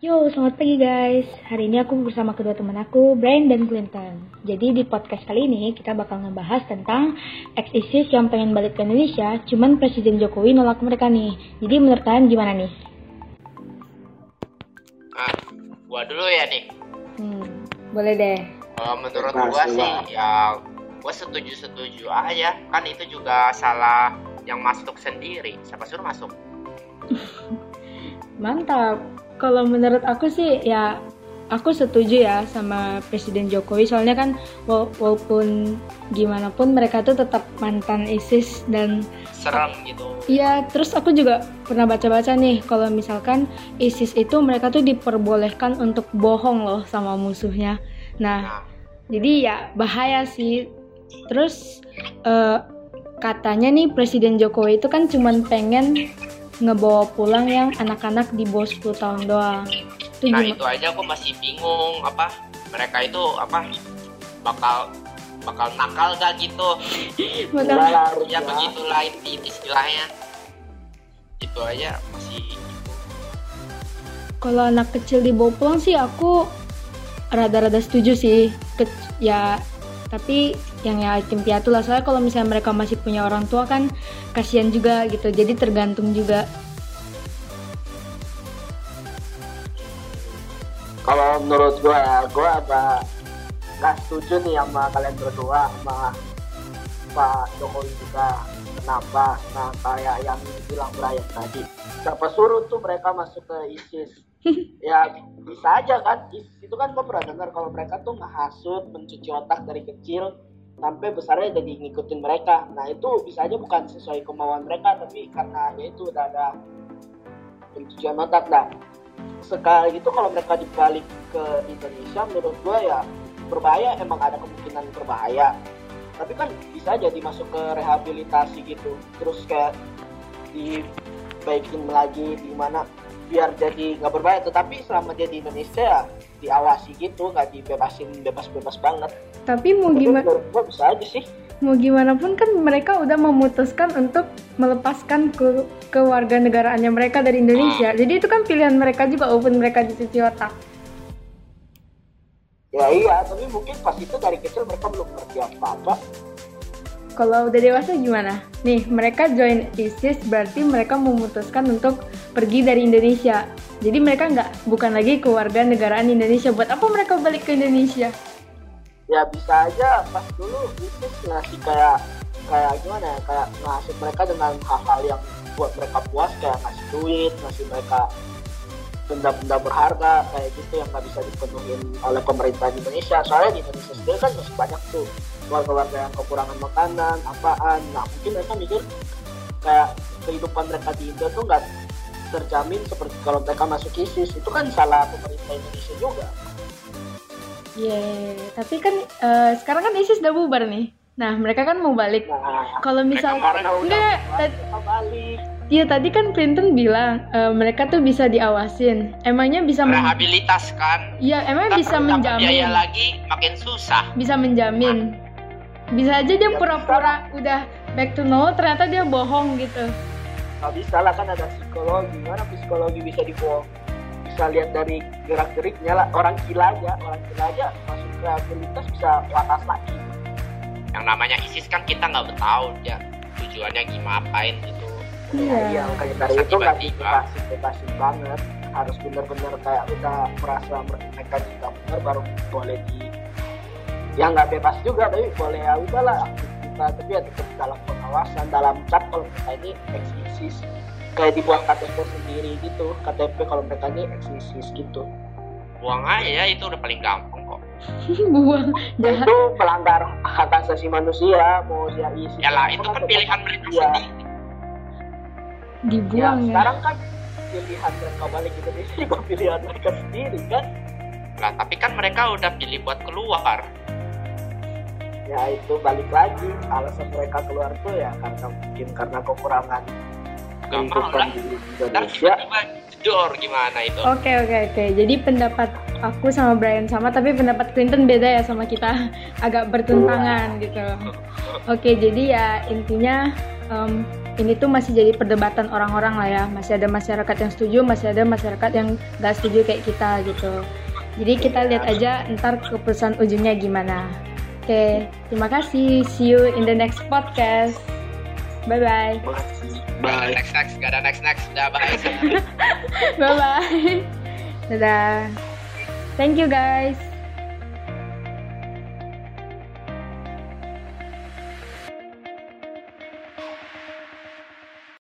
Yo, selamat pagi guys. Hari ini aku bersama kedua teman aku, Brian dan Clinton. Jadi di podcast kali ini kita bakal ngebahas tentang ex-ISIS yang pengen balik ke Indonesia, cuman Presiden Jokowi nolak mereka nih. Jadi menurut kalian gimana nih? Ah, gua dulu ya nih. Hmm, boleh deh. Kalau menurut gua sih ya gua setuju-setuju aja. Kan itu juga salah yang masuk sendiri. Siapa suruh masuk? Mantap. Kalau menurut aku sih ya aku setuju ya sama Presiden Jokowi soalnya kan wala- walaupun gimana pun mereka tuh tetap mantan ISIS dan Serem gitu. Iya, terus aku juga pernah baca-baca nih kalau misalkan ISIS itu mereka tuh diperbolehkan untuk bohong loh sama musuhnya. Nah, Nah, jadi ya bahaya sih. Terus eh, katanya nih Presiden Jokowi itu kan cuman pengen ngebawa pulang yang anak-anak di bawah 10 tahun doang. Itu nah gimana? itu aja gua masih bingung apa mereka itu apa bakal bakal nakal gak gitu Bakal- ya begitulah inti istilahnya itu aja masih Kalau anak kecil dibawa pulang sih aku rada-rada setuju sih. Ke- ya tapi yang ya yatim piatu lah soalnya kalau misalnya mereka masih punya orang tua kan kasihan juga gitu. Jadi tergantung juga. Kalau menurut gue ya, gue agak nggak setuju nih sama kalian berdua sama Pak Jokowi juga. Kenapa? Nah kayak yang bilang Brian tadi, siapa suruh tuh mereka masuk ke ISIS? ya bisa aja kan, itu kan gue pernah dengar kalau mereka tuh ngehasut, mencuci otak dari kecil sampai besarnya jadi ngikutin mereka. Nah itu bisa aja bukan sesuai kemauan mereka, tapi karena ya itu udah ada pencucian otak. Nah sekali itu kalau mereka dibalik ke Indonesia menurut gue ya berbahaya emang ada kemungkinan berbahaya tapi kan bisa aja dimasuk ke rehabilitasi gitu terus kayak dibaikin lagi di mana biar jadi nggak berbahaya tetapi selama dia di Indonesia ya diawasi gitu nggak dibebasin bebas-bebas banget Tapi mau gimana gue bisa aja sih mau gimana pun kan mereka udah memutuskan untuk melepaskan ke kewarganegaraannya mereka dari Indonesia. Jadi itu kan pilihan mereka juga walaupun mereka dicuci otak. ya iya tapi mungkin pas itu dari kecil mereka belum ngerti apa-apa Kalau udah dewasa gimana? Nih, mereka join ISIS berarti mereka memutuskan untuk pergi dari Indonesia. Jadi mereka nggak bukan lagi keluarga negaraan Indonesia. Buat apa mereka balik ke Indonesia? ya bisa aja. Pas dulu ISIS ngasih kayak kayak gimana ya? Kayak ngasih mereka dengan hal-hal yang buat mereka puas. Kayak ngasih duit ngasih mereka benda-benda berharga kayak gitu yang nggak bisa dipenuhin oleh pemerintah di Indonesia. Soalnya di Indonesia sendiri kan masih banyak tuh warga-warga yang kekurangan makanan apaan. Nah mungkin mereka mikir kayak kehidupan mereka di Indo tuh nggak terjamin seperti kalau mereka masuk ISIS itu kan salah pemerintah Indonesia juga Iya, tapi kan eh, sekarang kan ISIS udah bubar nih. Nah, mereka kan mau balik. nah Kalau misal enggak, balik iya tadi kan Clinton bilang eh, mereka tuh bisa diawasin. Emangnya bisa rehabilitas kan Iya, emangnya Ntar bisa menjamin. biaya lagi makin susah bisa menjamin bisa aja dia Ya, pura-pura udah back to normal ternyata dia bohong gitu nggak bisa lah kan ada psikologi. Mana psikologi bisa dibohong? Bisa lihat dari gerak geriknya lah. Orang gila aja orang gila aja. Masuk ke rehabilitas bisa watas lagi. Yang namanya ISIS kan kita nggak tahu ya tujuannya gimana apain gitu ya, iya makanya dari itu nggak bebasin banget. Harus bener-bener kayak udah merasa mereka juga bener baru boleh di ya nggak bebas juga tapi boleh ya udahlah kita tapi ya tetap dalam pengawasan dalam cap kalau mereka ini ex ISIS kayak dibuat KTP sendiri gitu. KTP kalau mereka ini ex ISIS gitu. Buang aja itu udah paling gampang kok. Buang. Jahat. Itu melanggar hak asasi manusia mau dia ISIS ya lah itu kan pilihan mereka sendiri ya dibuang ya, sekarang kan pilihan mereka balik Indonesia juga pilihan mereka sendiri kan? Lah tapi kan mereka udah pilih buat keluar ya itu balik lagi alasan mereka keluar tuh ya karena mungkin karena kekurangan Gak mau kehidupan lah. di Indonesia. tiba-tiba gimana itu? Oke oke oke. Jadi pendapat aku sama Brian sama tapi pendapat Clinton beda ya sama kita. Agak bertentangan gitu. Oke jadi ya intinya em, ini tuh masih jadi perdebatan orang-orang lah ya. Masih ada masyarakat yang setuju masih ada masyarakat yang gak setuju kayak kita gitu. Jadi kita lihat aja ntar keputusan ujungnya gimana oke terima kasih. See you in the next podcast. Bye bye. Bye next next. Gak ada next next. Udah bye bye bye dadah. Thank you guys